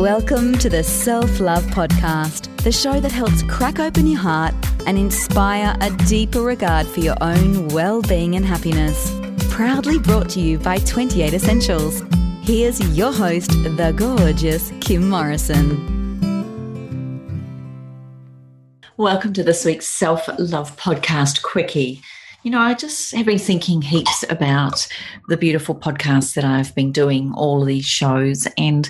Welcome to the Self Love Podcast, the show that helps crack open your heart and inspire a deeper regard for your own well being and happiness. Proudly brought to you by Twenty8 Essentials. Here's your host, the gorgeous Kim Morrison. Welcome to this week's Self Love Podcast Quickie. You know, I just have been thinking heaps about the beautiful podcasts that I've been doing, all these shows, and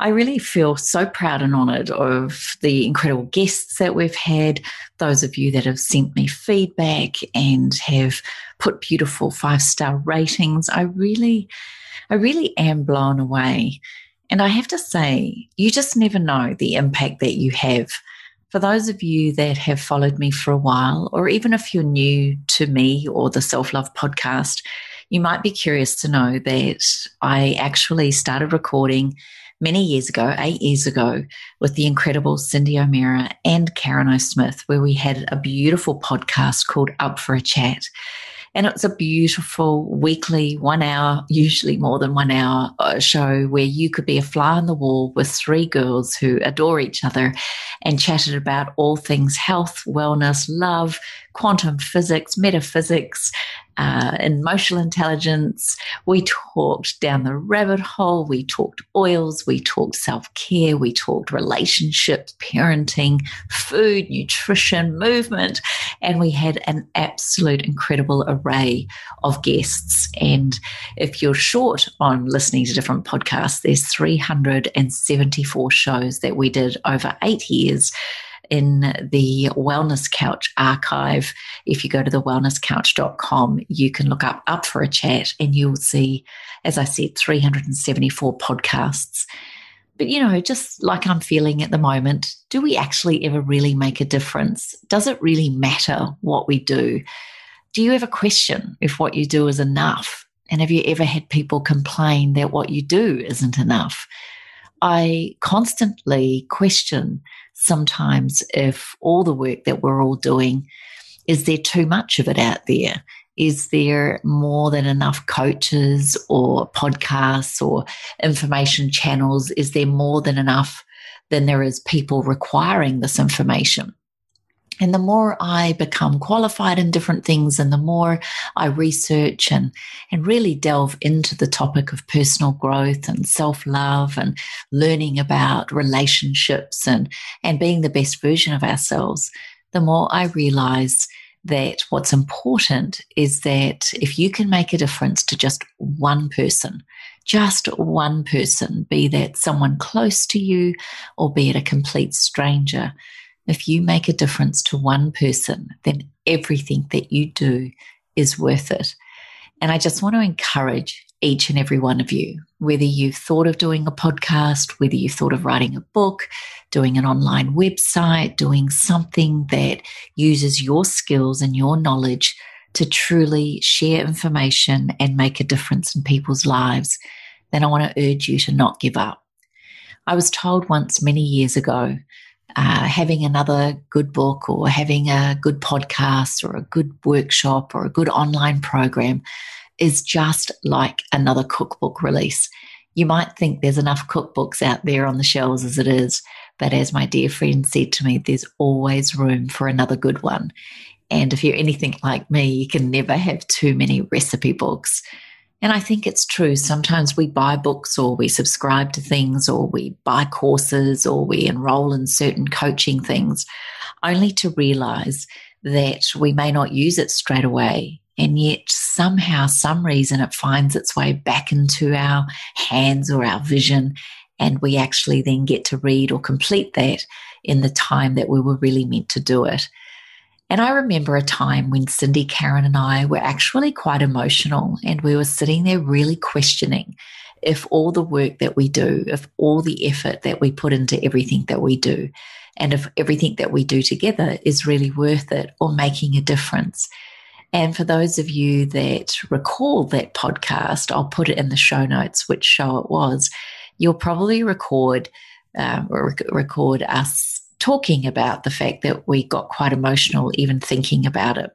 I really feel so proud and honoured of the incredible guests that we've had, those of you that have sent me feedback and have put beautiful five star ratings. I really, I really am blown away. And I have to say, you just never know the impact that you have for those of you that have followed me for a while, or even if you're new to me or the Self Love podcast, you might be curious to know that I actually started recording many years ago, eight years ago, with the incredible Cyndi O'Meara and Karen O'Smith, where we had a beautiful podcast called Up for a Chat. And it's a beautiful weekly, one hour, usually more than one hour uh, show where you could be a fly on the wall with three girls who adore each other and chatted about all things health, wellness, love, quantum physics, metaphysics, uh, emotional intelligence. We talked down the rabbit hole. We talked oils. We talked self care. We talked relationships, parenting, food, nutrition, movement. And we had an absolute incredible array of guests. And if you're short on listening to different podcasts, there's 374 shows that we did over eight years in the Wellness Couch archive. If you go to the wellnesscouch.com, you can look up Up for a Chat and you'll see, as I said, 374 podcasts. But, you know, just like I'm feeling at the moment, do we actually ever really make a difference? Does it really matter what we do? Do you ever question if what you do is enough? And have you ever had people complain that what you do isn't enough? I constantly question sometimes if all the work that we're all doing, is there too much of it out there? Is there more than enough coaches or podcasts or information channels? Is there more than enough than there is people requiring this information? And the more I become qualified in different things and the more I research and, and really delve into the topic of personal growth and self love and learning about relationships and, and being the best version of ourselves, the more I realize that what's important is that if you can make a difference to just one person, just one person, be that someone close to you or be it a complete stranger, if you make a difference to one person, then everything that you do is worth it. And I just want to encourage each and every one of you, whether you've thought of doing a podcast, whether you've thought of writing a book, doing an online website, doing something that uses your skills and your knowledge to truly share information and make a difference in people's lives, then I want to urge you to not give up. I was told once many years ago uh, having another good book or having a good podcast or a good workshop or a good online program is just like another cookbook release. You might think there's enough cookbooks out there on the shelves as it is, but as my dear friend said to me, there's always room for another good one. And if you're anything like me, you can never have too many recipe books. And I think it's true. Sometimes we buy books or we subscribe to things or we buy courses or we enroll in certain coaching things only to realize that we may not use it straight away. And yet, somehow, some reason, it finds its way back into our hands or our vision. And we actually then get to read or complete that in the time that we were really meant to do it. And I remember a time when Cyndi, Karen, and I were actually quite emotional and we were sitting there really questioning if all the work that we do, if all the effort that we put into everything that we do, and if everything that we do together is really worth it or making a difference. And for those of you that recall that podcast, I'll put it in the show notes which show it was. You'll probably record um, record us talking about the fact that we got quite emotional even thinking about it.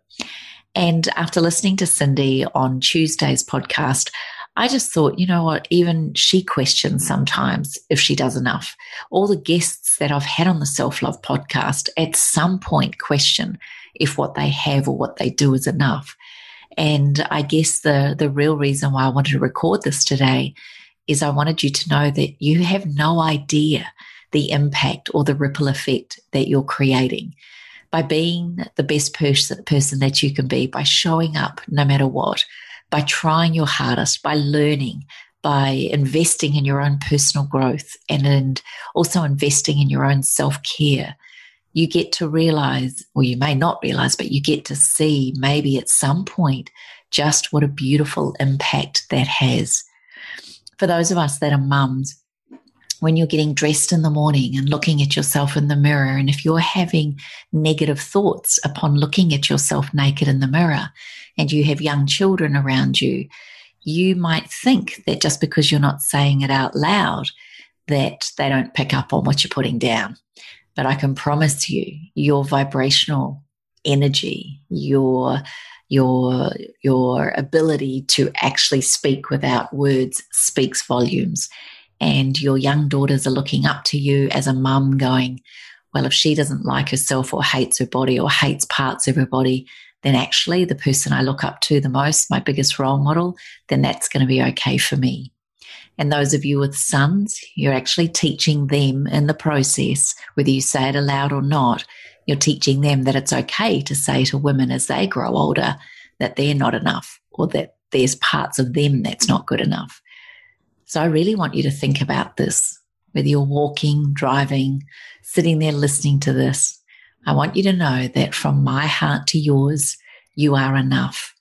And after listening to Cyndi on Tuesday's podcast, I just thought, you know what, even she questions sometimes if she does enough. All the guests that I've had on the Self Love podcast at some point question if what they have or what they do is enough. And I guess the, the real reason why I wanted to record this today is I wanted you to know that you have no idea the impact or the ripple effect that you're creating by being the best person, person that you can be, by showing up no matter what, by trying your hardest, by learning, by investing in your own personal growth and, and also investing in your own self care you get to realize, or you may not realize, but you get to see maybe at some point just what a beautiful impact that has. For those of us that are mums, when you're getting dressed in the morning and looking at yourself in the mirror, and if you're having negative thoughts upon looking at yourself naked in the mirror, and you have young children around you, you might think that just because you're not saying it out loud, that they don't pick up on what you're putting down. But I can promise you, your vibrational energy, your your your ability to actually speak without words speaks volumes. And your young daughters are looking up to you as a mum, going, well, if she doesn't like herself or hates her body or hates parts of her body, then actually the person I look up to the most, my biggest role model, then that's going to be okay for me. And those of you with sons, you're actually teaching them in the process, whether you say it aloud or not, you're teaching them that it's okay to say to women as they grow older that they're not enough or that there's parts of them that's not good enough. So I really want you to think about this, whether you're walking, driving, sitting there listening to this. I want you to know that from my heart to yours, you are enough.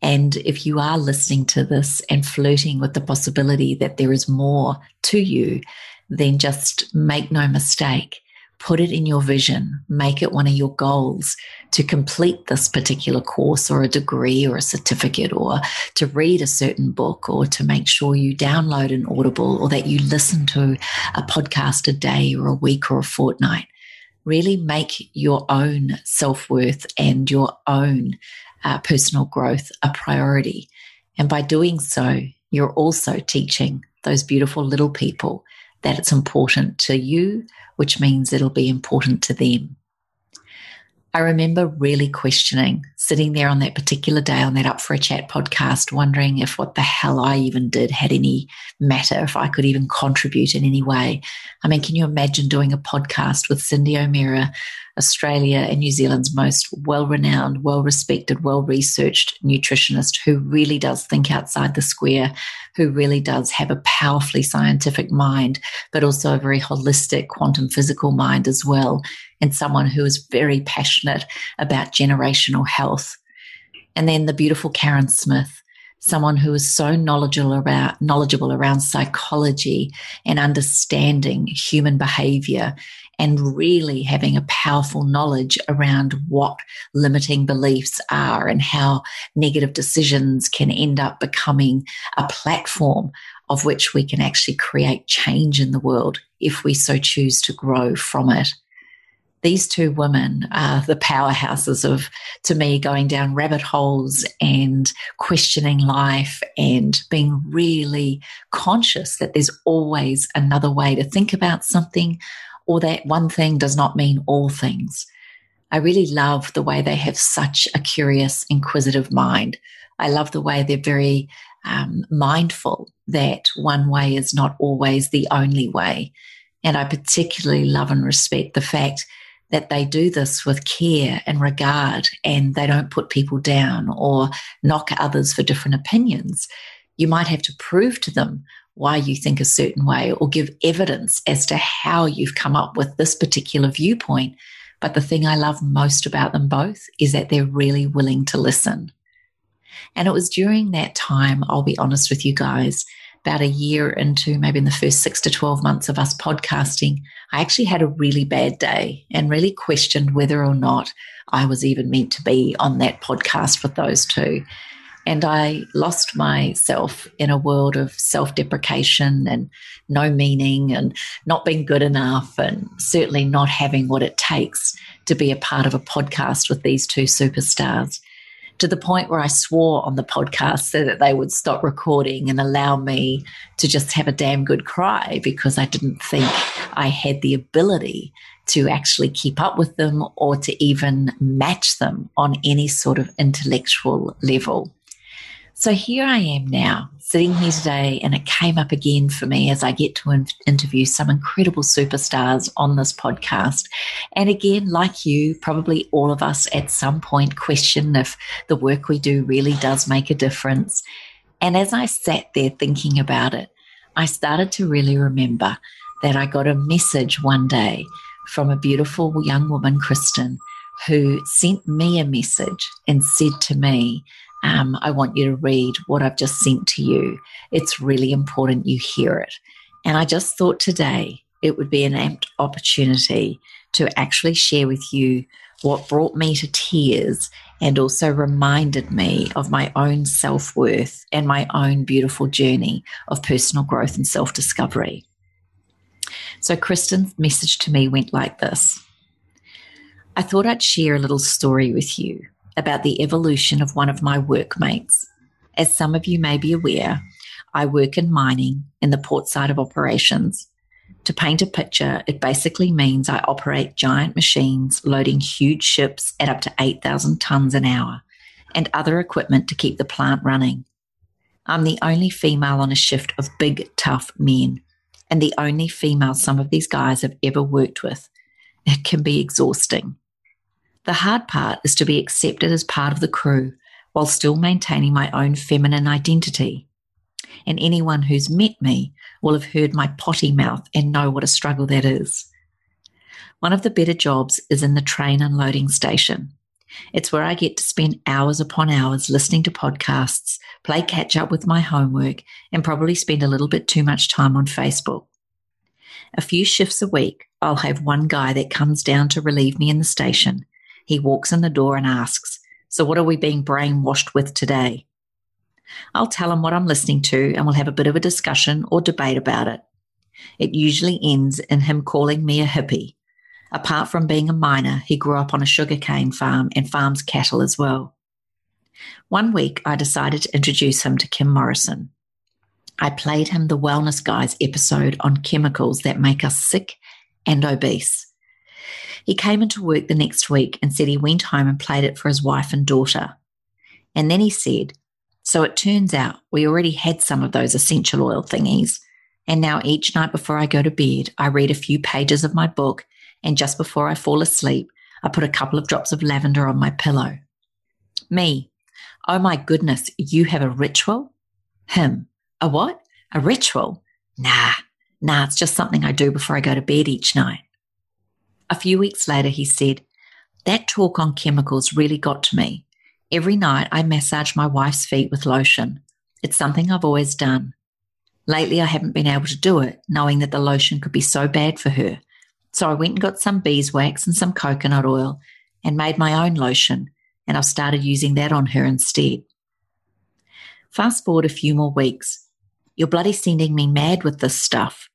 And if you are listening to this and flirting with the possibility that there is more to you, then just make no mistake. Put it in your vision, make it one of your goals to complete this particular course or a degree or a certificate or to read a certain book or to make sure you download an audible or that you listen to a podcast a day or a week or a fortnight. Really make your own self worth and your own uh, personal growth a priority. And by doing so, you're also teaching those beautiful little people that it's important to you, which means it'll be important to them. I remember really questioning, sitting there on that particular day on that Up for a Chat podcast, wondering if what the hell I even did had any matter, if I could even contribute in any way. I mean, can you imagine doing a podcast with Cyndi O'Meara Australia and New Zealand's most well renowned, well respected, well researched nutritionist who really does think outside the square, who really does have a powerfully scientific mind, but also a very holistic quantum physical mind as well, and someone who is very passionate about generational health. And then the beautiful Karen Smith someone who is so knowledgeable about knowledgeable around psychology and understanding human behavior and really having a powerful knowledge around what limiting beliefs are and how negative decisions can end up becoming a platform of which we can actually create change in the world if we so choose to grow from it. These two women are the powerhouses of, to me, going down rabbit holes and questioning life and being really conscious that there's always another way to think about something, or that one thing does not mean all things. I really love the way they have such a curious, inquisitive mind. I love the way they're very um, mindful that one way is not always the only way. And I particularly love and respect the fact that they do this with care and regard and they don't put people down or knock others for different opinions. You might have to prove to them why you think a certain way or give evidence as to how you've come up with this particular viewpoint. But the thing I love most about them both is that they're really willing to listen. And it was during that time, I'll be honest with you guys, about a year into maybe in the first six to 12 months of us podcasting, I actually had a really bad day and really questioned whether or not I was even meant to be on that podcast with those two. And I lost myself in a world of self deprecation and no meaning and not being good enough and certainly not having what it takes to be a part of a podcast with these two superstars. To the point where I swore on the podcast so that they would stop recording and allow me to just have a damn good cry because I didn't think I had the ability to actually keep up with them or to even match them on any sort of intellectual level. So here I am now, sitting here today, and it came up again for me as I get to in- interview some incredible superstars on this podcast. And again, like you, probably all of us at some point question if the work we do really does make a difference. And as I sat there thinking about it, I started to really remember that I got a message one day from a beautiful young woman, Kristen, who sent me a message and said to me, um, I want you to read what I've just sent to you. It's really important you hear it. And I just thought today it would be an apt opportunity to actually share with you what brought me to tears and also reminded me of my own self worth and my own beautiful journey of personal growth and self discovery. So, Kristen's message to me went like this I thought I'd share a little story with you about the evolution of one of my workmates. As some of you may be aware, I work in mining in the port side of operations. To paint a picture, it basically means I operate giant machines loading huge ships at up to 8,000 tons an hour and other equipment to keep the plant running. I'm the only female on a shift of big, tough men and the only female some of these guys have ever worked with. It can be exhausting. The hard part is to be accepted as part of the crew while still maintaining my own feminine identity. And anyone who's met me will have heard my potty mouth and know what a struggle that is. One of the better jobs is in the train unloading station. It's where I get to spend hours upon hours listening to podcasts, play catch up with my homework, and probably spend a little bit too much time on Facebook. A few shifts a week, I'll have one guy that comes down to relieve me in the station he walks in the door and asks, So, what are we being brainwashed with today? I'll tell him what I'm listening to and we'll have a bit of a discussion or debate about it. It usually ends in him calling me a hippie. Apart from being a miner, he grew up on a sugarcane farm and farms cattle as well. One week, I decided to introduce him to Kim Morrison. I played him the Wellness Guys episode on chemicals that make us sick and obese. He came into work the next week and said he went home and played it for his wife and daughter. And then he said, So it turns out we already had some of those essential oil thingies. And now each night before I go to bed, I read a few pages of my book. And just before I fall asleep, I put a couple of drops of lavender on my pillow. Me, oh my goodness, you have a ritual? Him, a what? A ritual? Nah, nah, it's just something I do before I go to bed each night. A few weeks later, he said, That talk on chemicals really got to me. Every night I massage my wife's feet with lotion. It's something I've always done. Lately, I haven't been able to do it, knowing that the lotion could be so bad for her. So I went and got some beeswax and some coconut oil and made my own lotion, and I've started using that on her instead. Fast forward a few more weeks. You're bloody sending me mad with this stuff.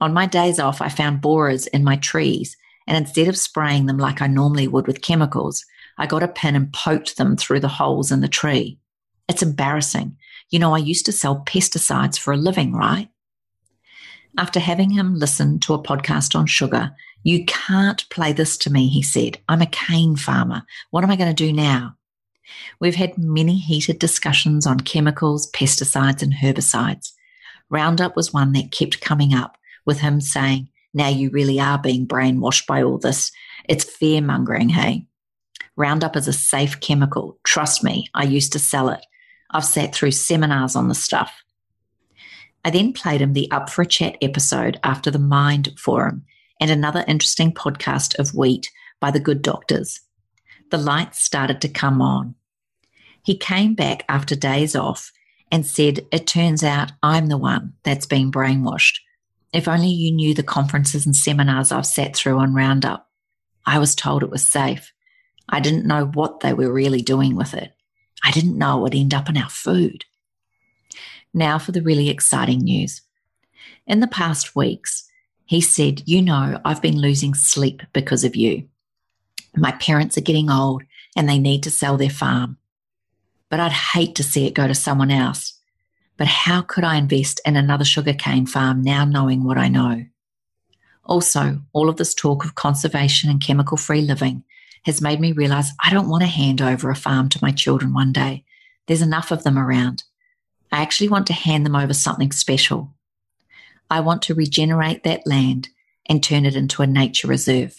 On my days off, I found borers in my trees and instead of spraying them like I normally would with chemicals, I got a pin and poked them through the holes in the tree. It's embarrassing. You know, I used to sell pesticides for a living, right? After having him listen to a podcast on sugar, you can't play this to me, he said. I'm a cane farmer. What am I going to do now? We've had many heated discussions on chemicals, pesticides, and herbicides. Roundup was one that kept coming up, with him saying, now you really are being brainwashed by all this. It's fear mongering, hey? Roundup is a safe chemical. Trust me, I used to sell it. I've sat through seminars on the stuff. I then played him the Up for a Chat episode after the Mind Forum and another interesting podcast of wheat by the good doctors. The lights started to come on. He came back after days off and said, It turns out I'm the one that's been brainwashed. If only you knew the conferences and seminars I've sat through on Roundup. I was told it was safe. I didn't know what they were really doing with it. I didn't know it would end up in our food. Now for the really exciting news. In the past weeks, he said, You know, I've been losing sleep because of you. My parents are getting old and they need to sell their farm. but I'd hate to see it go to someone else. But how could I invest in another sugarcane farm now knowing what I know? Also, all of this talk of conservation and chemical free living has made me realize I don't want to hand over a farm to my children one day. There's enough of them around. I actually want to hand them over something special. I want to regenerate that land and turn it into a nature reserve.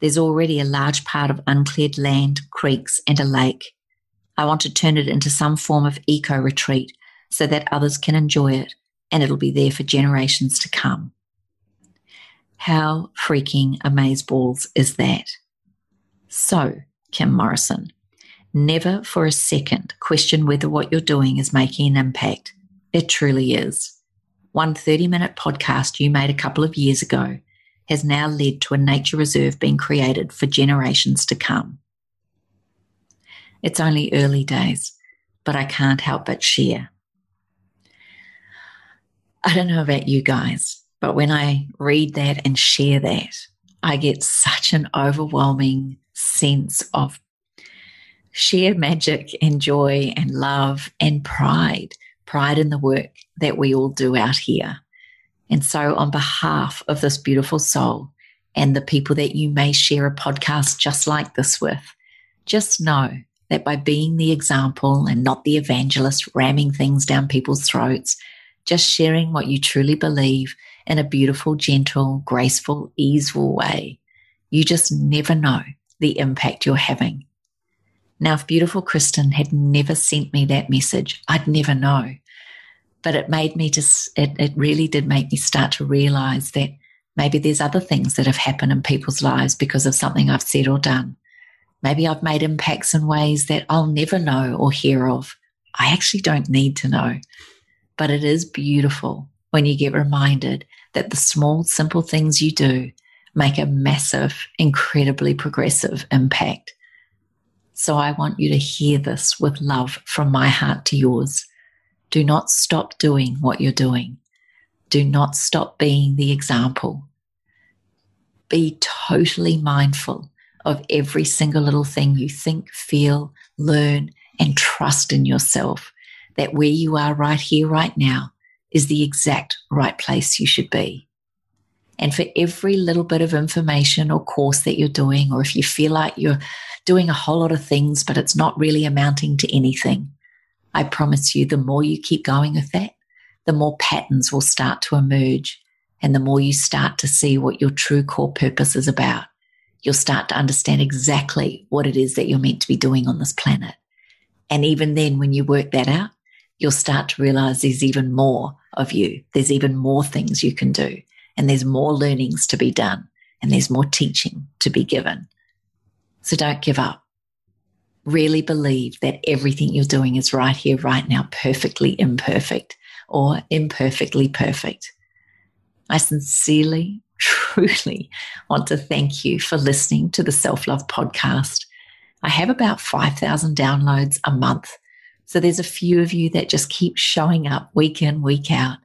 There's already a large part of uncleared land, creeks, and a lake. I want to turn it into some form of eco retreat so that others can enjoy it and it'll be there for generations to come. How freaking amazeballs is that? So, Kim Morrison, never for a second question whether what you're doing is making an impact. It truly is. One 30 minute podcast you made a couple of years ago has now led to a nature reserve being created for generations to come. It's only early days, but I can't help but share. I don't know about you guys, but when I read that and share that, I get such an overwhelming sense of sheer magic and joy and love and pride, pride in the work that we all do out here. And so, on behalf of this beautiful soul and the people that you may share a podcast just like this with, just know that by being the example and not the evangelist ramming things down people's throats, just sharing what you truly believe in a beautiful, gentle, graceful, easeful way, you just never know the impact you're having. Now, if beautiful Kristen had never sent me that message, I'd never know. But it made me just, it, it really did make me start to realize that maybe there's other things that have happened in people's lives because of something I've said or done. Maybe I've made impacts in ways that I'll never know or hear of. I actually don't need to know. But it is beautiful when you get reminded that the small, simple things you do make a massive, incredibly progressive impact. So I want you to hear this with love from my heart to yours. Do not stop doing what you're doing. Do not stop being the example. Be totally mindful of every single little thing you think, feel, learn, and trust in yourself that where you are right here, right now, is the exact right place you should be. And for every little bit of information or course that you're doing, or if you feel like you're doing a whole lot of things, but it's not really amounting to anything, I promise you, the more you keep going with that, the more patterns will start to emerge. And the more you start to see what your true core purpose is about you'll start to understand exactly what it is that you're meant to be doing on this planet. And even then, when you work that out, you'll start to realize there's even more of you. There's even more things you can do. And there's more learnings to be done. And there's more teaching to be given. So don't give up. Really believe that everything you're doing is right here, right now, perfectly imperfect or imperfectly perfect. I sincerely, truly want to thank you for listening to the Self Love Podcast. I have about 5,000 downloads a month. So there's a few of you that just keep showing up week in, week out.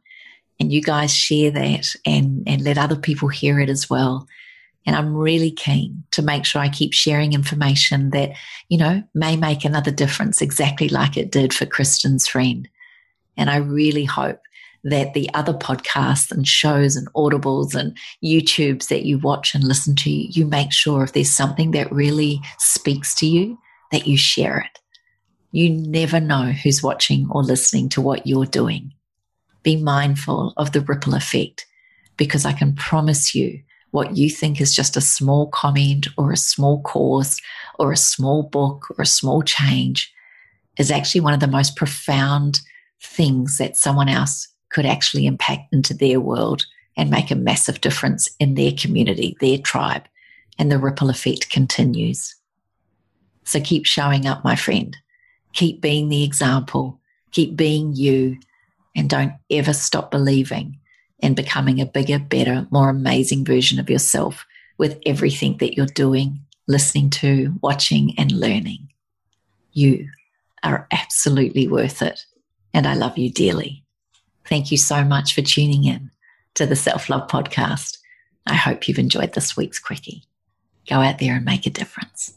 And you guys share that and, and let other people hear it as well. And I'm really keen to make sure I keep sharing information that, you know, may make another difference exactly like it did for Kristen's friend. And I really hope that the other podcasts and shows and audibles and YouTubes that you watch and listen to, you make sure if there's something that really speaks to you, that you share it. You never know who's watching or listening to what you're doing. Be mindful of the ripple effect because I can promise you what you think is just a small comment or a small course or a small book or a small change is actually one of the most profound things that someone else could actually impact into their world and make a massive difference in their community, their tribe, and the ripple effect continues. So keep showing up, my friend. Keep being the example. Keep being you. And don't ever stop believing in becoming a bigger, better, more amazing version of yourself with everything that you're doing, listening to, watching, and learning. You are absolutely worth it. And I love you dearly. Thank you so much for tuning in to the Self Love Podcast. I hope you've enjoyed this week's quickie. Go out there and make a difference.